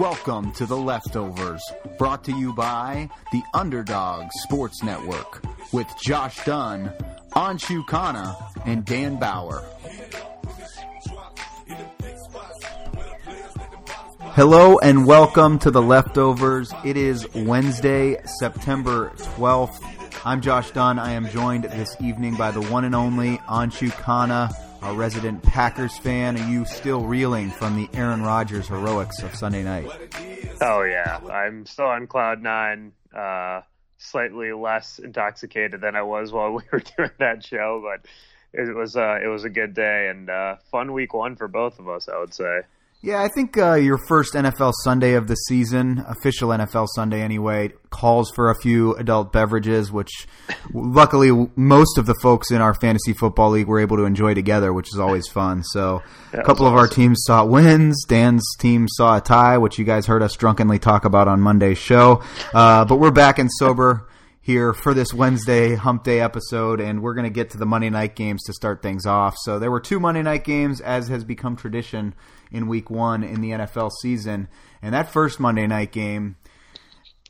Welcome to The Leftovers, brought to you by the Underdog Sports Network with Josh Dunn, Anshu Khanna, and Dan Bauer. Hello and welcome to The Leftovers. It is Wednesday, September 12th. I'm Josh Dunn. I am joined this evening by the one and only Anshu Khanna our resident Packers fan. Are you still reeling from the Aaron Rodgers heroics of Sunday night? Oh yeah, I'm still on cloud nine. Uh, slightly less intoxicated than I was while we were doing that show, but it was uh, it was a good day and uh, fun week one for both of us. I would say. Yeah, I think uh, your first NFL Sunday of the season, official NFL Sunday anyway, calls for a few adult beverages, which luckily most of the folks in our fantasy football league were able to enjoy together, which is always fun. So a couple of awesome. our teams saw wins. Dan's team saw a tie, which you guys heard us drunkenly talk about on Monday's show. Uh, but we're back and sober here for this Wednesday Hump Day episode, and we're going to get to the Monday night games to start things off. So there were two Monday night games, as has become tradition in week one in the NFL season. And that first Monday night game,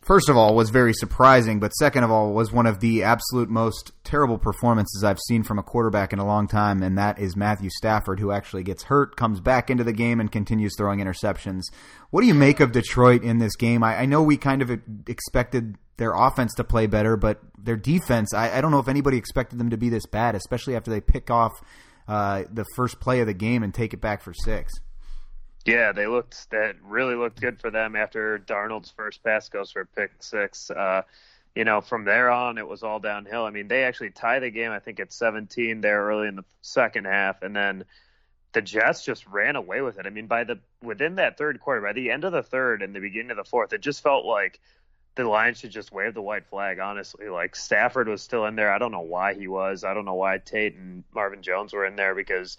first of all, was very surprising, but second of all, was one of the absolute most terrible performances I've seen from a quarterback in a long time, and that is Matthew Stafford, who actually gets hurt, comes back into the game, and continues throwing interceptions. What do you make of Detroit in this game? I, I know we kind of expected their offense to play better, but their defense, I, I don't know if anybody expected them to be this bad, especially after they pick off uh, the first play of the game and take it back for six. Yeah, they looked that really looked good for them after Darnold's first pass goes for pick six. Uh, you know, from there on, it was all downhill. I mean, they actually tie the game, I think, at 17 there early in the second half, and then the Jets just ran away with it. I mean, by the within that third quarter, by the end of the third and the beginning of the fourth, it just felt like the Lions should just wave the white flag. Honestly, like Stafford was still in there. I don't know why he was. I don't know why Tate and Marvin Jones were in there because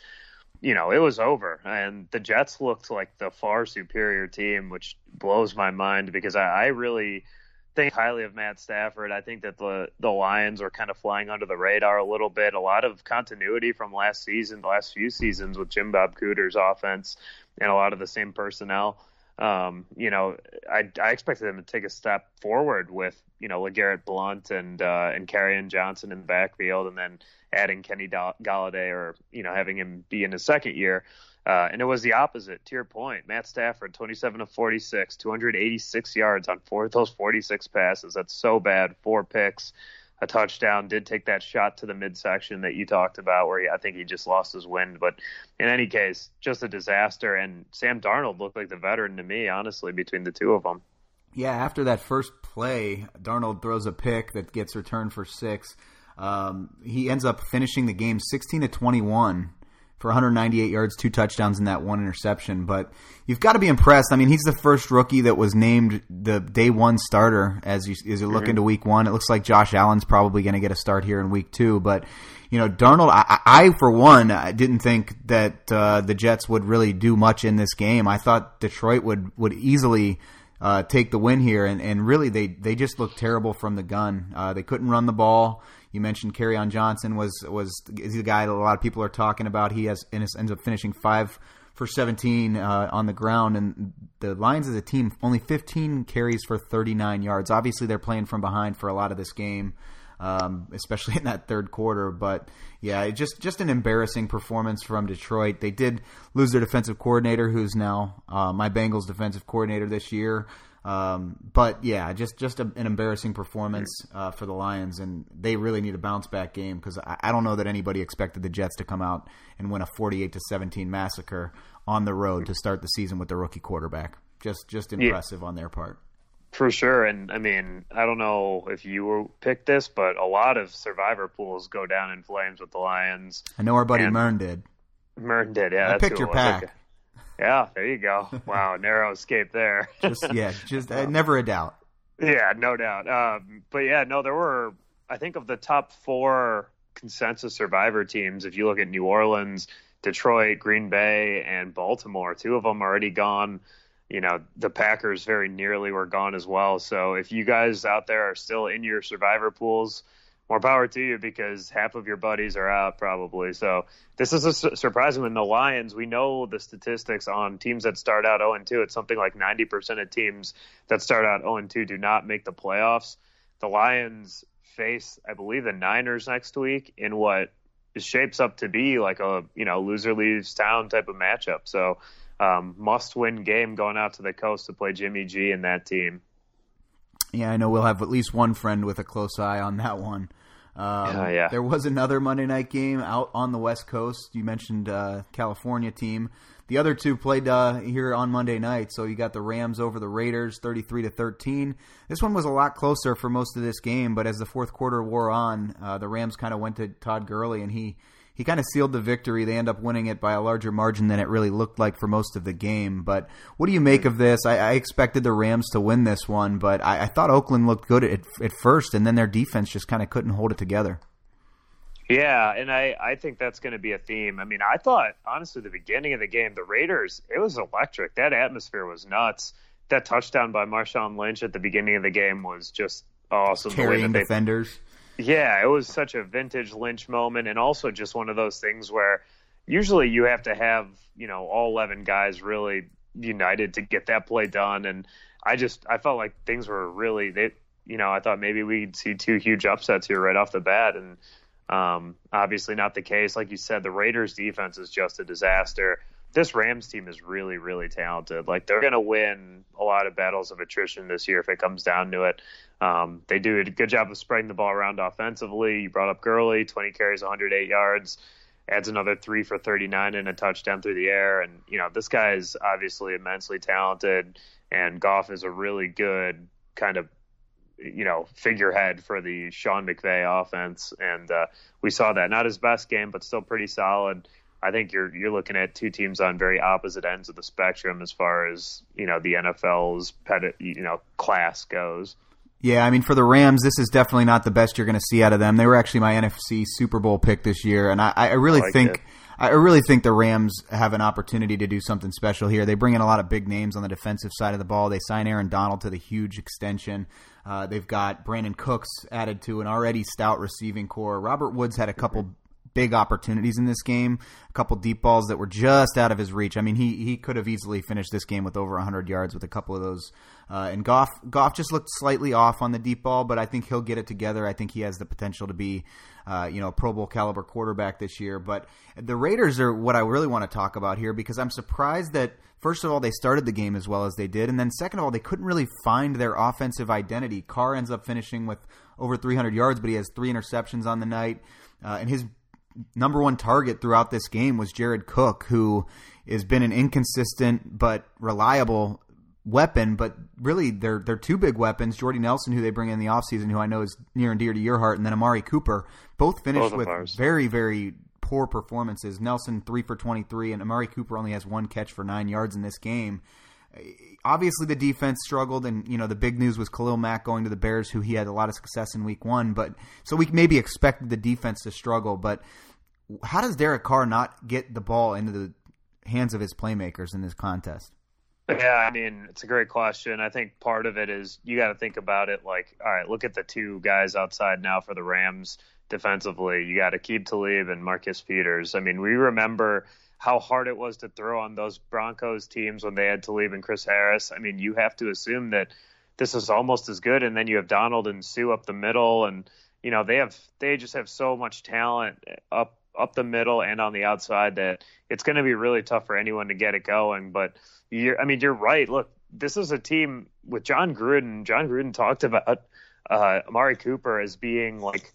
you know, it was over. And the Jets looked like the far superior team, which blows my mind because I, I really think highly of Matt Stafford. I think that the the Lions are kind of flying under the radar a little bit. A lot of continuity from last season, the last few seasons with Jim Bob Cooter's offense and a lot of the same personnel. Um, you know, I, I expected them to take a step forward with you know LeGarrette Blunt and uh, and Kerryon Johnson in the backfield, and then adding Kenny Golladay or you know having him be in his second year. Uh, and it was the opposite. To your point, Matt Stafford, 27 of 46, 286 yards on four of those 46 passes. That's so bad. Four picks, a touchdown. Did take that shot to the midsection that you talked about, where he, I think he just lost his wind. But in any case, just a disaster. And Sam Darnold looked like the veteran to me, honestly, between the two of them. Yeah, after that first play, Darnold throws a pick that gets returned for six. Um, he ends up finishing the game 16 to 21 for 198 yards, two touchdowns, and that one interception. But you've got to be impressed. I mean, he's the first rookie that was named the day one starter as you as you look mm-hmm. into week one. It looks like Josh Allen's probably going to get a start here in week two. But you know, Darnold, I, I for one, I didn't think that uh, the Jets would really do much in this game. I thought Detroit would would easily. Uh, take the win here, and, and really they, they just looked terrible from the gun. Uh, they couldn't run the ball. You mentioned Kerryon Johnson was was is the guy that a lot of people are talking about. He has ends up finishing five for 17 uh, on the ground, and the Lions as a team only 15 carries for 39 yards. Obviously, they're playing from behind for a lot of this game. Um, especially in that third quarter. But yeah, just just an embarrassing performance from Detroit. They did lose their defensive coordinator, who's now uh, my Bengals defensive coordinator this year. Um, but yeah, just just a, an embarrassing performance uh, for the Lions, and they really need a bounce back game because I, I, don't know that anybody expected the Jets to come out and win a forty-eight to seventeen massacre on the road to start the season with their rookie quarterback. Just just impressive yeah. on their part. For sure, and I mean, I don't know if you picked this, but a lot of survivor pools go down in flames with the Lions. I know our buddy and, Mern did. Mern did, yeah. I picked your pack. Yeah, there you go. Wow, narrow escape there. just yeah, just uh, never a doubt. Yeah, no doubt. Um, but yeah, no, there were I think of the top four consensus survivor teams. If you look at New Orleans, Detroit, Green Bay, and Baltimore, two of them already gone. You know, the Packers very nearly were gone as well. So if you guys out there are still in your survivor pools, more power to you because half of your buddies are out probably. So this is a su- surprising in the Lions. We know the statistics on teams that start out 0 2. It's something like 90% of teams that start out 0 2 do not make the playoffs. The Lions face, I believe, the Niners next week in what shapes up to be like a you know loser leaves town type of matchup. So um, must win game going out to the coast to play Jimmy G and that team. Yeah, I know we'll have at least one friend with a close eye on that one. Um, uh, yeah. There was another Monday night game out on the West Coast. You mentioned uh, California team. The other two played uh, here on Monday night. So you got the Rams over the Raiders, thirty-three to thirteen. This one was a lot closer for most of this game, but as the fourth quarter wore on, uh, the Rams kind of went to Todd Gurley, and he he kind of sealed the victory. They end up winning it by a larger margin than it really looked like for most of the game. But what do you make of this? I, I expected the Rams to win this one, but I, I thought Oakland looked good at, at first, and then their defense just kind of couldn't hold it together. Yeah, and I, I think that's going to be a theme. I mean, I thought, honestly, the beginning of the game, the Raiders, it was electric. That atmosphere was nuts. That touchdown by Marshawn Lynch at the beginning of the game was just awesome. Carrying defenders. Yeah, it was such a vintage Lynch moment, and also just one of those things where usually you have to have you know all eleven guys really united to get that play done. And I just I felt like things were really they you know I thought maybe we'd see two huge upsets here right off the bat, and um, obviously not the case. Like you said, the Raiders' defense is just a disaster. This Rams team is really, really talented. Like they're going to win a lot of battles of attrition this year if it comes down to it. Um, they do a good job of spreading the ball around offensively. You brought up Gurley, 20 carries, 108 yards, adds another three for 39 and a touchdown through the air. And, you know, this guy is obviously immensely talented, and Goff is a really good kind of, you know, figurehead for the Sean McVay offense. And uh, we saw that. Not his best game, but still pretty solid. I think you're you're looking at two teams on very opposite ends of the spectrum as far as you know the NFL's you know class goes. Yeah, I mean, for the Rams, this is definitely not the best you're going to see out of them. They were actually my NFC Super Bowl pick this year, and I, I really I like think. It. I really think the Rams have an opportunity to do something special here. They bring in a lot of big names on the defensive side of the ball. They sign Aaron Donald to the huge extension. Uh, they've got Brandin Cooks added to an already stout receiving corps. Robert Woods had a couple big opportunities in this game, a couple deep balls that were just out of his reach. I mean, he he could have easily finished this game with over 100 yards with a couple of those. Uh, and Goff Goff just looked slightly off on the deep ball, but I think he'll get it together. I think he has the potential to be, uh, you know, a Pro Bowl caliber quarterback this year. But the Raiders are what I really want to talk about here because I'm surprised that first of all they started the game as well as they did, and then second of all they couldn't really find their offensive identity. Carr ends up finishing with over 300 yards, but he has three interceptions on the night. Uh, and his number one target throughout this game was Jared Cook, who has been an inconsistent but reliable weapon, but really they're they're two big weapons. Jordy Nelson, who they bring in the offseason, who I know is near and dear to your heart, and then Amari Cooper, both finished both with ours. very, very poor performances. Nelson three for twenty three, and Amari Cooper only has one catch for nine yards in this game. Obviously, the defense struggled, and you know the big news was Khalil Mack going to the Bears, who he had a lot of success in Week One. But so we maybe expected the defense to struggle. But how does Derek Carr not get the ball into the hands of his playmakers in this contest? Yeah, I mean, it's a great question. I think part of it is you got to think about it like, all right, look at the two guys outside now for the Rams defensively. You got Aqib Talib and Marcus Peters. I mean, we remember how hard it was to throw on those Broncos teams when they had Talib and Chris Harris. I mean, you have to assume that this is almost as good. And then you have Donald and Suh up the middle, and you know they have they just have so much talent up up the middle and on the outside that it's going to be really tough for anyone to get it going. But you're, I mean, you're right. Look, this is a team with Jon Gruden. Jon Gruden talked about uh, Amari Cooper as being like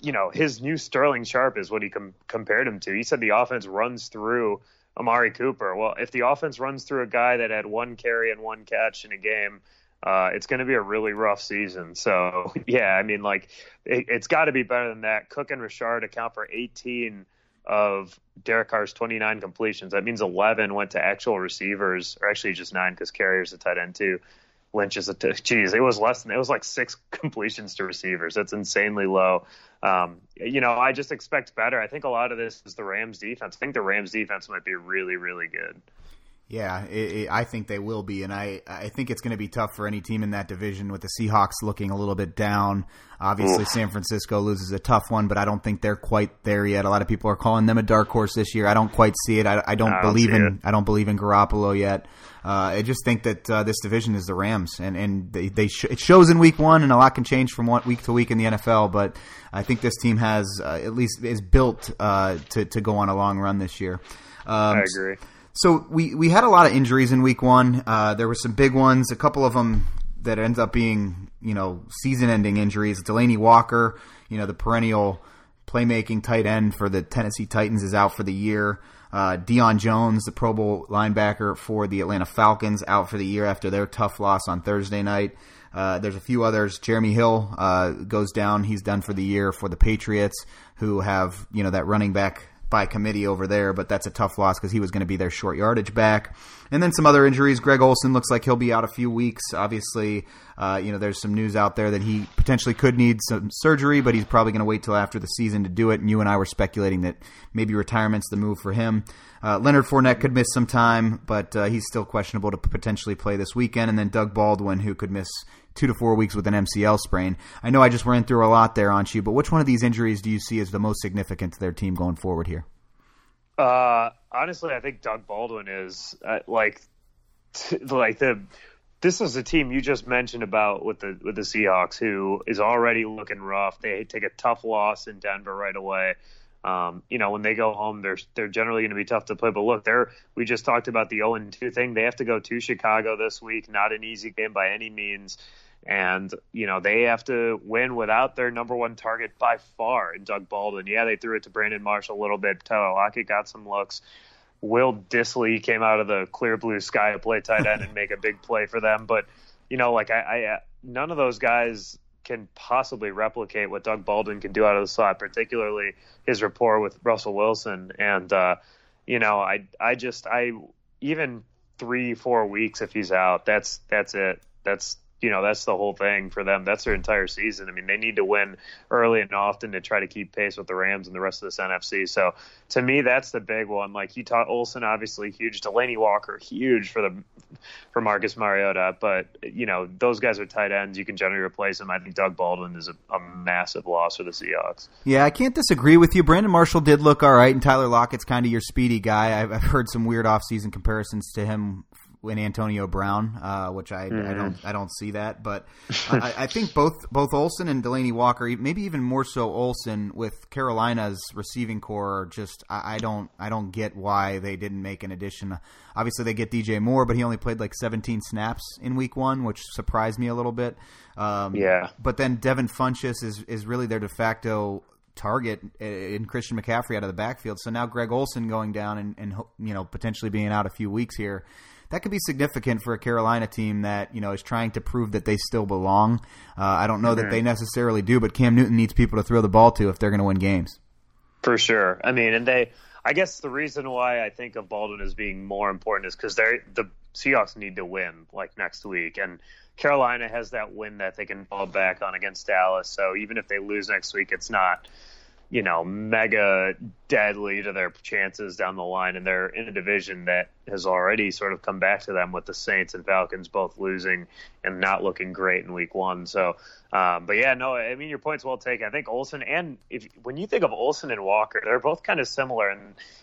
you know, his new Sterling Sharpe is what he com- compared him to. He said the offense runs through Amari Cooper. Well, if the offense runs through a guy that had one carry and one catch in a game, uh, it's going to be a really rough season. So, yeah, I mean, like, it, has got to be better than that. Cook and Richard account for 18 of Derek Carr's 29 completions, that means 11 went to actual receivers, or actually just nine because Carrier's a tight end too. Lynch is a t- geez, it was less than it was like six completions to receivers. That's insanely low. Um, you know, I just expect better. I think a lot of this is the Rams defense. I think the Rams defense might be really, really good. Yeah, it, it, I think they will be, and I, I think it's going to be tough for any team in that division with the Seahawks looking a little bit down. Obviously, Oof. San Francisco loses a tough one, but I don't think they're quite there yet. A lot of people are calling them a dark horse this year. I don't quite see it. I, I don't, I don't believe in it. I don't believe in Garoppolo yet. Uh, I just think that uh, this division is the Rams, and and they, they sh- it shows in week one, and a lot can change from one week to week in the NFL. But I think this team has uh, at least is built uh, to to go on a long run this year. Um, I agree. So we, we had a lot of injuries in week one. Uh, there were some big ones. A couple of them that ends up being you know season ending injuries. Delanie Walker, you know the perennial playmaking tight end for the Tennessee Titans, is out for the year. Uh, Deion Jones, the Pro Bowl linebacker for the Atlanta Falcons, out for the year after their tough loss on Thursday night. Uh, there's a few others. Jeremy Hill uh, goes down; he's done for the year for the Patriots, who have you know that running back by committee over there, but that's a tough loss because he was going to be their short yardage back. And then some other injuries. Greg Olsen looks like he'll be out a few weeks. Obviously, uh, you know, there's some news out there that he potentially could need some surgery, but he's probably going to wait till after the season to do it. And you and I were speculating that maybe retirement's the move for him. Uh, Leonard Fournette could miss some time, but uh, he's still questionable to potentially play this weekend. And then Doug Baldwin, who could miss two to four weeks with an MCL sprain. I know I just ran through a lot there on you, but which one of these injuries do you see as the most significant to their team going forward here? Uh, honestly, I think Doug Baldwin is uh, like, t- like the. This is a team you just mentioned about with the with the Seahawks, who is already looking rough. They take a tough loss in Denver right away. Um, you know, when they go home, they're they're generally going to be tough to play. But look, they're we just talked about the 0 2 thing. They have to go to Chicago this week. Not an easy game by any means. And, you know, they have to win without their number one target by far in Doug Baldwin. Yeah, they threw it to Brandon Marshall a little bit. Tyler Lockett got some looks. Will Dissly came out of the clear blue sky to play tight end and make a big play for them. But, you know, like I, I none of those guys can possibly replicate what Doug Baldwin can do out of the slot, particularly his rapport with Russell Wilson. And uh, you know, I I just I even three four weeks if he's out, that's that's it. That's you know that's the whole thing for them. That's their entire season. I mean, they need to win early and often to try to keep pace with the Rams and the rest of this NFC. So to me, that's the big one. Like you taught Olsen, obviously huge. Delanie Walker, huge for the for Marcus Mariota. But you know those guys are tight ends. You can generally replace them. I think Doug Baldwin is a, a massive loss for the Seahawks. Yeah, I can't disagree with you. Brandon Marshall did look all right, and Tyler Lockett's kind of your speedy guy. I've, I've heard some weird offseason comparisons to him in Antonio Brown, uh, which I, mm. I, don't I don't see that. But I, I, think both both Olsen and Delanie Walker, maybe even more so Olsen with Carolina's receiving corps, just I, I, don't I don't get why they didn't make an addition. Obviously, they get DJ Moore, but he only played like 17 snaps in Week One, which surprised me a little bit. Um, yeah. But then Devin Funchess is is really their de facto target in Christian McCaffrey out of the backfield. So now Greg Olsen going down and, and you know potentially being out a few weeks here that could be significant for a Carolina team that you know is trying to prove that they still belong. Uh, I don't know mm-hmm. that they necessarily do, but Cam Newton needs people to throw the ball to if they're going to win games. For sure. I mean, and they. I guess the reason why I think of Baldwin as being more important is because they the Seahawks need to win like next week, and Carolina has that win that they can fall back on against Dallas. So even if they lose next week, it's not you know, mega deadly to their chances down the line. And they're in a division that has already sort of come back to them with the Saints and Falcons both losing and not looking great in week one. So, um, but yeah, no, I mean, your point's well taken. I think Olsen and if when you think of Olsen and Walker, they're both kind of similar in,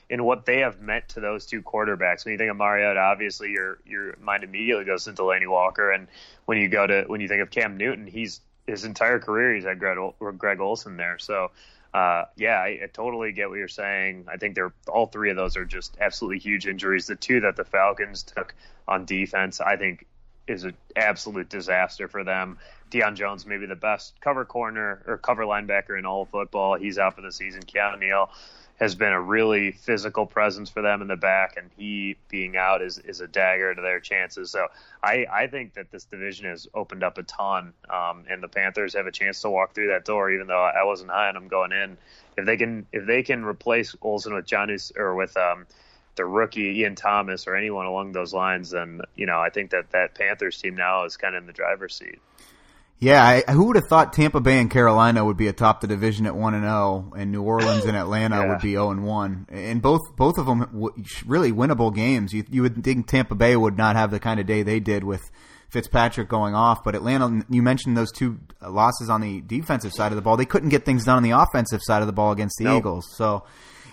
in what they have meant to those two quarterbacks. When you think of Mariota, obviously your, your mind immediately goes into Delanie Walker. And when you go to, when you think of Cam Newton, he's, his entire career he's had Greg, Greg Olsen there. So, uh, yeah, I, I, totally get what you're saying. I think they're all three of those are just absolutely huge injuries. The two that the Falcons took on defense, I think, is an absolute disaster for them. Deion Jones, maybe the best cover corner or cover linebacker in all of football. He's out for the season. Keanu Neal has been a really physical presence for them in the back, and he being out is, is a dagger to their chances. So I, I think that this division has opened up a ton, um, and the Panthers have a chance to walk through that door. Even though I wasn't high on them going in, if they can if they can replace Olsen with Johnny or with um, the rookie Ian Thomas or anyone along those lines, then you know I think that that Panthers team now is kind of in the driver's seat. Yeah, I, who would have thought Tampa Bay and Carolina would be atop the division at one and zero, and New Orleans and Atlanta yeah. would be zero and one, and both both of them really winnable games. You you would think Tampa Bay would not have the kind of day they did with Fitzpatrick going off, but Atlanta. You mentioned those two losses on the defensive side of the ball. They couldn't get things done on the offensive side of the ball against the nope. Eagles, so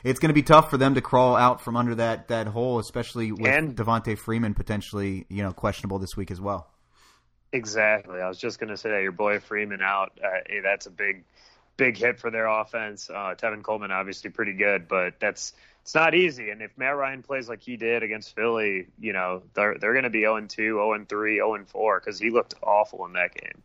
it's going to be tough for them to crawl out from under that that hole, especially with and, Devonta Freeman potentially you know questionable this week as well. Exactly. I was just going to say that your boy Freeman out. Uh, hey, that's a big, big hit for their offense. Uh, Tevin Coleman obviously pretty good, but that's it's not easy. And if Matt Ryan plays like he did against Philly, you know they're they're going to be 0 2, 0 3, 0 4 because he looked awful in that game.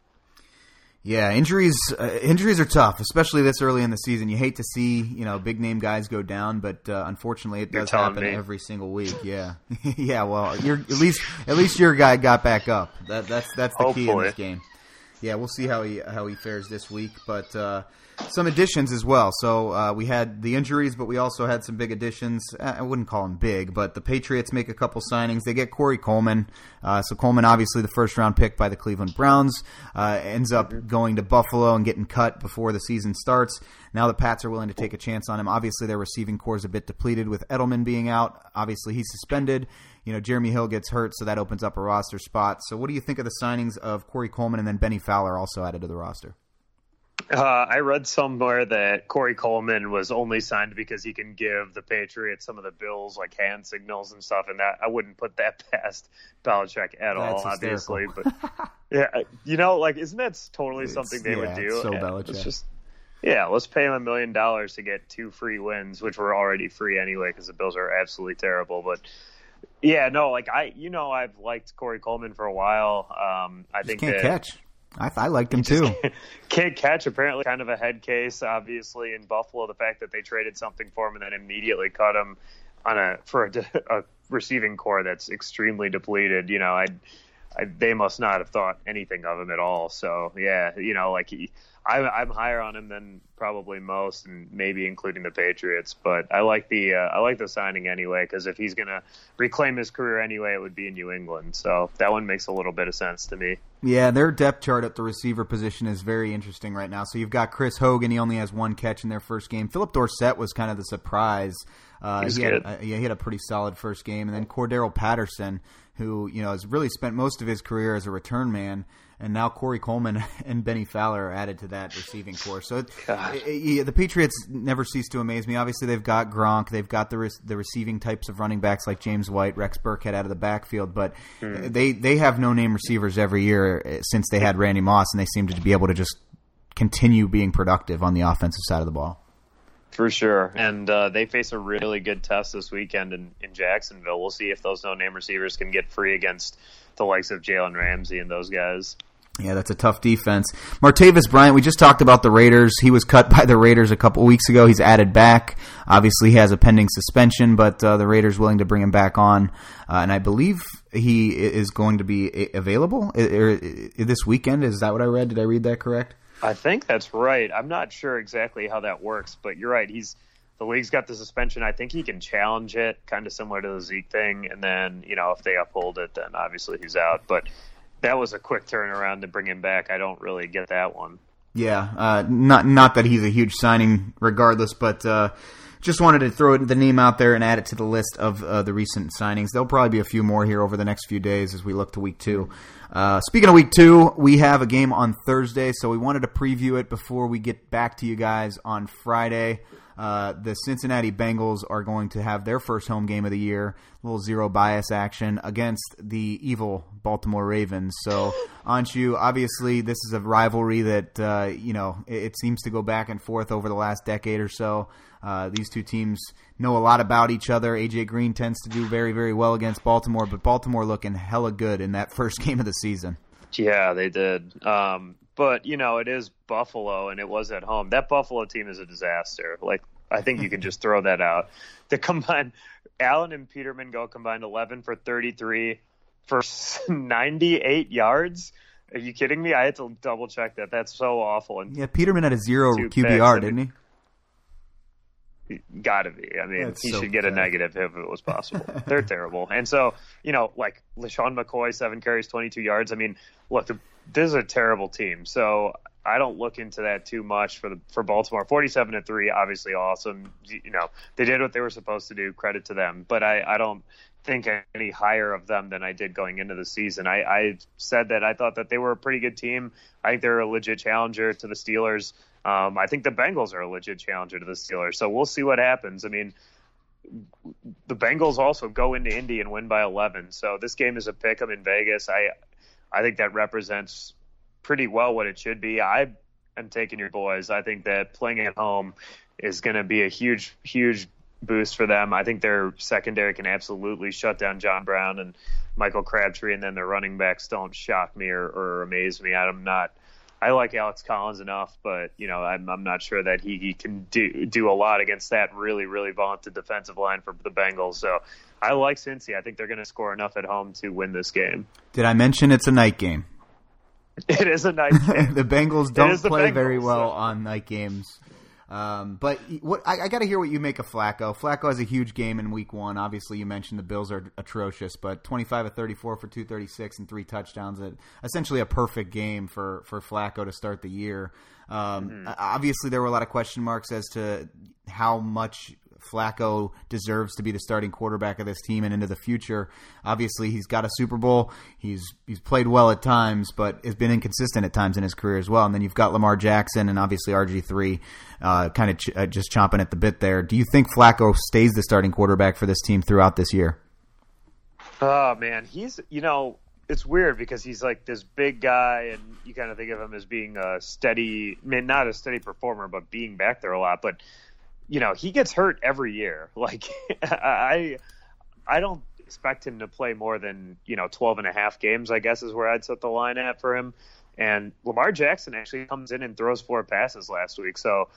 Yeah, injuries uh, injuries are tough, especially this early in the season. You hate to see you know big name guys go down, but uh, unfortunately, it does happen me. every single week. Yeah, yeah. Well, you're at least at least your guy got back up. That that's that's the Hopefully. key in this game. Yeah, we'll see how he how he fares this week, but. Uh, some additions as well. So uh, we had the injuries, but we also had some big additions. Uh, I wouldn't call them big, but the Patriots make a couple signings. They get Corey Coleman. Uh, so Coleman, obviously the first round pick by the Cleveland Browns, uh, ends up going to Buffalo and getting cut before the season starts. Now the Pats are willing to take a chance on him. Obviously their receiving corps is a bit depleted with Edelman being out. Obviously he's suspended. You know Jeremy Hill gets hurt, so that opens up a roster spot. So what do you think of the signings of Corey Coleman and then Bennie Fowler also added to the roster? Uh, I read somewhere that Corey Coleman was only signed because he can give the Patriots some of the Bills like hand signals and stuff, and that I wouldn't put that past Belichick at That's all, hysterical. obviously. But yeah, you know, like isn't that totally it's, something they yeah, would do? So Belichick. It's just yeah, let's pay him a million dollars to get two free wins, which were already free anyway because the Bills are absolutely terrible. But yeah, no, like I, you know, I've liked Corey Coleman for a while. Um, I just think can't that, catch. I, I liked him too. Can't catch. Apparently, kind of a head case. Obviously, in Buffalo, the fact that they traded something for him and then immediately cut him on a for a, a receiving corps that's extremely depleted. You know, I, I they must not have thought anything of him at all. So yeah, you know, like he I, am higher on him than probably most, and maybe including the Patriots. But I like the uh, I like the signing anyway because if he's gonna reclaim his career anyway, it would be in New England. So that one makes a little bit of sense to me. Yeah, their depth chart at the receiver position is very interesting right now. So you've got Chris Hogan; he only has one catch in their first game. Phillip Dorsett was kind of the surprise. Uh, he had, uh, yeah, he had a pretty solid first game, and then Cordarrelle Patterson, who you know has really spent most of his career as a return man and now Corey Coleman and Bennie Fowler are added to that receiving corps. So it, it, the Patriots never cease to amaze me. Obviously, they've got Gronk, they've got the the receiving types of running backs like James White, Rex Burkhead out of the backfield, but mm. they they have no name receivers every year eh, since they had Randy Moss, and they seem to be able to just continue being productive on the offensive side of the ball. For sure. And uh, they face a really good test this weekend in, in Jacksonville. We'll see if those no name receivers can get free against the likes of Jalen Ramsey and those guys. Yeah, that's a tough defense. Martavis Bryant, we just talked about the Raiders. He was cut by the Raiders a couple weeks ago. He's added back. Obviously, he has a pending suspension, but uh, the Raiders willing to bring him back on. Uh, and I believe he is going to be available this weekend. Is that what I read? Did I read that correct? I think that's right. I'm not sure exactly how that works, but you're right. He's the league's got the suspension. I think he can challenge it, kind of similar to the Zeke thing. And then, you know, if they uphold it, then obviously he's out. But that was a quick turnaround to bring him back. I don't really get that one. Yeah, uh, not not that he's a huge signing, regardless, but uh, just wanted to throw the name out there and add it to the list of uh, the recent signings. There'll probably be a few more here over the next few days as we look to week two. Uh, speaking of week two, we have a game on Thursday, so we wanted to preview it before we get back to you guys on Friday. Uh, the Cincinnati Bengals are going to have their first home game of the year, a little zero bias action against the evil Baltimore Ravens. So, Anshu, obviously, this is a rivalry that uh, you know it, it, seems to go back and forth over the last decade or so. Uh, these two teams know a lot about each other. AJ Green tends to do very, very well against Baltimore, but Baltimore looking hella good in that first game of the season. Yeah, they did. Um, but you know it is Buffalo and it was at home. That Buffalo team is a disaster. Like I think you can just throw that out. The combined Allen and Peterman go combined 11 for 33 for 98 yards. Are you kidding me? I had to double check that. That's so awful. And yeah, Peterman had a zero QBR, picks. didn't he? Got to be. I mean, That's he so should get a negative if it was possible. They're terrible. And so, you know, like LeSean McCoy, seven carries, 22 yards. I mean, look, this is a terrible team. So I don't look into that too much for the for Baltimore. 47 to 3, obviously awesome. You know, they did what they were supposed to do. Credit to them. But I, I don't think any higher of them than I did going into the season. I, I said that I thought that they were a pretty good team. I think they're a legit challenger to the Steelers. Um, I think the Bengals are a legit challenger to the Steelers. So we'll see what happens. I mean, the Bengals also go into Indy and win by 11. So this game is a pick 'em in Vegas. I I think that represents pretty well what it should be. I am taking your boys. I think that playing at home is going to be a huge huge boost for them. I think their secondary can absolutely shut down John Brown and Michael Crabtree, and then their running backs don't shock me or, or amaze me. I'm not I like Alex Collins enough, but you know I'm, I'm not sure that he, he can do do a lot against that really really vaunted defensive line for the Bengals. So I like Cincy. I think they're going to score enough at home to win this game. Did I mention it's a night game? It is a night game. the Bengals don't play Bengals, very well so. on night games. Um, but what I, I got to hear what you make of Flacco. Flacco has a huge game in Week One. Obviously, you mentioned the Bills are atrocious, but 25 of 34 for 236 and three touchdowns. Essentially, a perfect game for for Flacco to start the year. Um, mm-hmm. Obviously, there were a lot of question marks as to how much Flacco deserves to be the starting quarterback of this team and into the future. Obviously, he's got a Super Bowl. He's he's played well at times, but has been inconsistent at times in his career as well. And then you've got Lamar Jackson and obviously RG three, uh, kind of ch- uh, just chomping at the bit there. Do you think Flacco stays the starting quarterback for this team throughout this year? Oh man, he's you know it's weird because he's like this big guy, and you kind of think of him as being a steady, I mean, not a steady performer, but being back there a lot. But you know, he gets hurt every year. Like I I don't expect him to play more than, you know, 12 and a half games, I guess is where I'd set the line at for him. And Lamar Jackson actually comes in and throws four passes last week. So,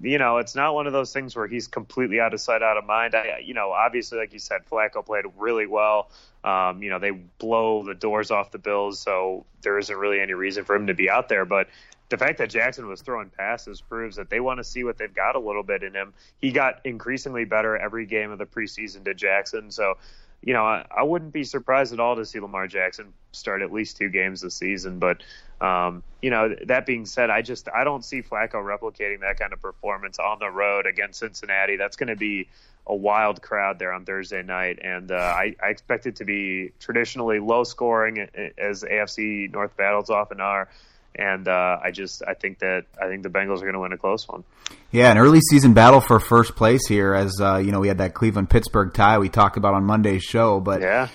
you know, it's not one of those things where he's completely out of sight, out of mind. I, you know, obviously, like you said, Flacco played really well. Um, you know, they blow the doors off the Bills, so there isn't really any reason for him to be out there. But the fact that Jackson was throwing passes proves that they want to see what they've got a little bit in him. He got increasingly better every game of the preseason to Jackson. So, you know, I, I wouldn't be surprised at all to see Lamar Jackson start at least two games this season. But, um, you know, that being said, I just I don't see Flacco replicating that kind of performance on the road against Cincinnati. That's going to be a wild crowd there on Thursday night, and uh, I, I expect it to be traditionally low scoring as AFC North battles often are and uh, I just I think that I think the Bengals are going to win a close one. Yeah, an early season battle for first place here, as uh, you know, we had that Cleveland Pittsburgh tie we talked about on Monday's show. But yeah.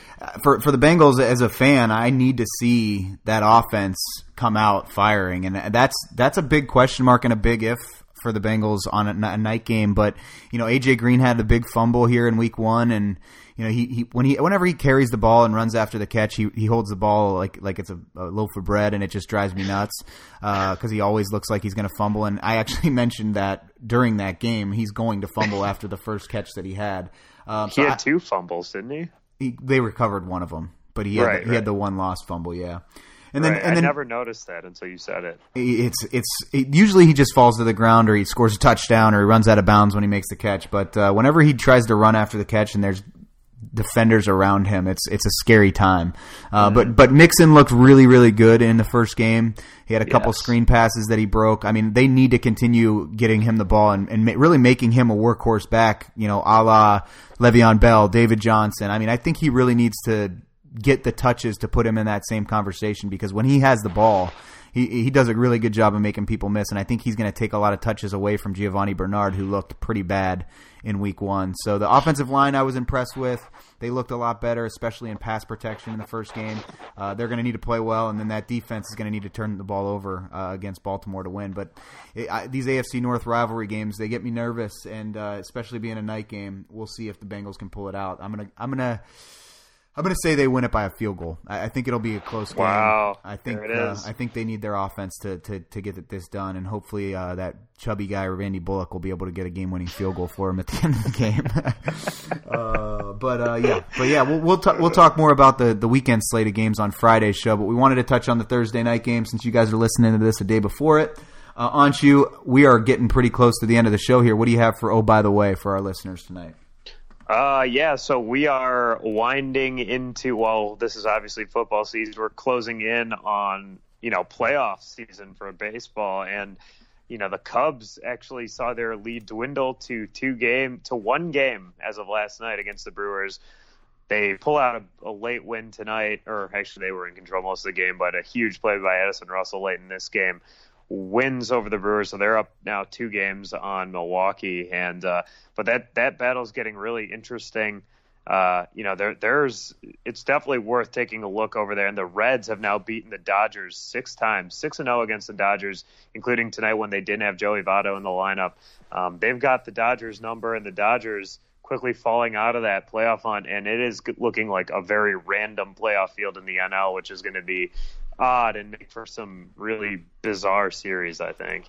for for the Bengals as a fan, I need to see that offense come out firing, and that's that's a big question mark and a big if for the Bengals on a, a night game. But you know, AJ Green had the big fumble here in Week One, and you know, he, he when he whenever he carries the ball and runs after the catch, he he holds the ball like like it's a, a loaf of bread, and it just drives me nuts because uh, he always looks like he's going to fumble. And I actually mentioned that during that game, he's going to fumble after the first catch that he had. Um, he had I, two fumbles, didn't he? he? They recovered one of them, but he had right, the, he right. had the one lost fumble. Yeah. And then, right. and then, I never noticed that until you said it. It's it's it, usually he just falls to the ground or he scores a touchdown or he runs out of bounds when he makes the catch. But uh, whenever he tries to run after the catch and there's defenders around him. It's it's a scary time. Uh, mm-hmm. But but Mixon looked really really good in the first game. He had a couple yes. screen passes that he broke. I mean, they need to continue getting him the ball and, and ma- really making him a workhorse back. You know, a la Le'Veon Bell, David Johnson. I mean, I think he really needs to get the touches to put him in that same conversation because when he has the ball he he does a really good job of making people miss, and I think he's going to take a lot of touches away from Giovani Bernard, who looked pretty bad in Week One. So the offensive line I was impressed with. They looked a lot better, especially in pass protection in the first game. Uh, they're going to need to play well, and then that defense is going to need to turn the ball over uh, against Baltimore to win. But it, I, these AFC North rivalry games they get me nervous, and uh, especially being a night game, we'll see if the Bengals can pull it out. I'm gonna I'm gonna I'm going to say they win it by a field goal. I, I think it'll be a close game. Wow. I think There it uh. I think they need their offense to to, to get this done, and hopefully uh, that chubby guy Randy Bullock will be able to get a game-winning field goal for him at the end of the game. uh, but uh, yeah, but yeah, we'll we'll, ta- we'll talk more about the the weekend slate of games on Friday's show. But we wanted to touch on the Thursday night game since you guys are listening to this a day before it. Uh, Anshu, we are getting pretty close to the end of the show here. What do you have for oh by the way for our listeners tonight? Uh, yeah, so we are winding into, well, this is obviously football season. We're closing in on, you know, playoff season for baseball. And, you know, the Cubs actually saw their lead dwindle to two game, to one game as of last night against the Brewers. They pull out a, a late win tonight, or actually they were in control most of the game, but a huge play by Addison Russell late in this game wins over the Brewers, so they're up now two games on Milwaukee, and uh, but that that battle's getting really interesting. Uh, you know, there there's it's definitely worth taking a look over there. And the Reds have now beaten the Dodgers six times, six and zero against the Dodgers, including tonight when they didn't have Joey Votto in the lineup. Um, they've got the Dodgers number, and the Dodgers quickly falling out of that playoff hunt, and it is looking like a very random playoff field in the NL, which is going to be odd and make for some really bizarre series, I think.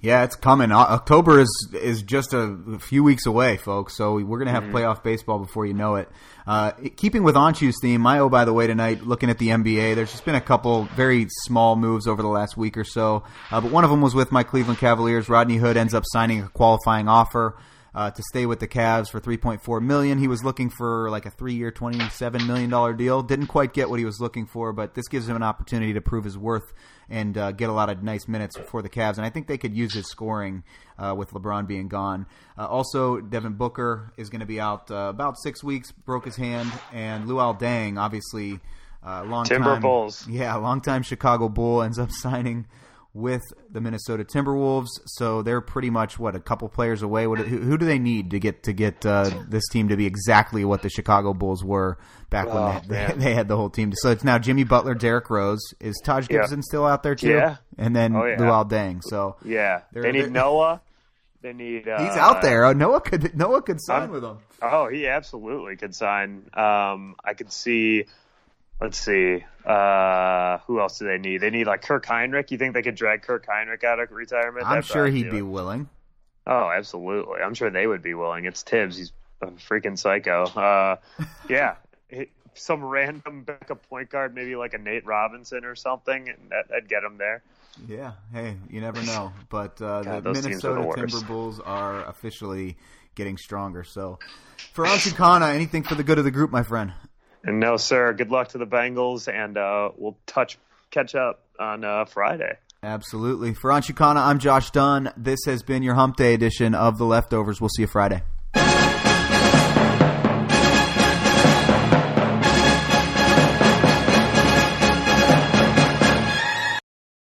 Yeah, it's coming. October is is just a few weeks away, folks. So we're going to have playoff baseball before you know it. Uh, keeping with Anshu's theme, my oh by the way tonight, looking at the NBA, there's just been a couple very small moves over the last week or so. Uh, but one of them was with my Cleveland Cavaliers. Rodney Hood ends up signing a qualifying offer. Uh, to stay with the Cavs for 3.4 million. He was looking for like a three-year, 27 million dollar deal. Didn't quite get what he was looking for, but this gives him an opportunity to prove his worth and uh, get a lot of nice minutes for the Cavs. And I think they could use his scoring uh, with LeBron being gone. Uh, also, Devin Booker is going to be out uh, about six weeks. Broke his hand, and Luol Deng, obviously, uh, long Timber time, Bulls. yeah, long time Chicago Bull ends up signing with the Minnesota Timberwolves. So they're pretty much what a couple players away. What, who, who do they need to get to get uh, this team to be exactly what the Chicago Bulls were back Oh, when they, man. they had the whole team? So it's now Jimmy Butler, Derrick Rose. Is Taj Yeah. Gibson still out there too? Yeah. and then Oh, yeah. Luol Deng. So Yeah, they need Noah. They need. Uh, he's out there. Oh, Noah could Noah could sign I'm- with them. Oh, he absolutely could sign. Um, I could see. Let's see. Uh, who else do they need? They need like Kirk Hinrich. You think they could drag Kirk Hinrich out of retirement? I'm That'd sure he'd be it. willing. Oh, absolutely. I'm sure they would be willing. It's Thibs. He's a freaking psycho. Uh, yeah. Some random backup point guard, maybe like a Nate Robinson or something, and that, that'd get him there. Yeah. Hey, you never know. But uh, God, the those teams are the Minnesota worst. Timberwolves are officially getting stronger. So for Anshu Khanna, anything for the good of the group, my friend. And no, sir. Good luck to the Bengals, and uh, we'll touch catch up on uh, Friday. Absolutely. For Anshu Khanna, I'm Josh Dunn. This has been your Hump Day edition of The Leftovers. We'll see you Friday.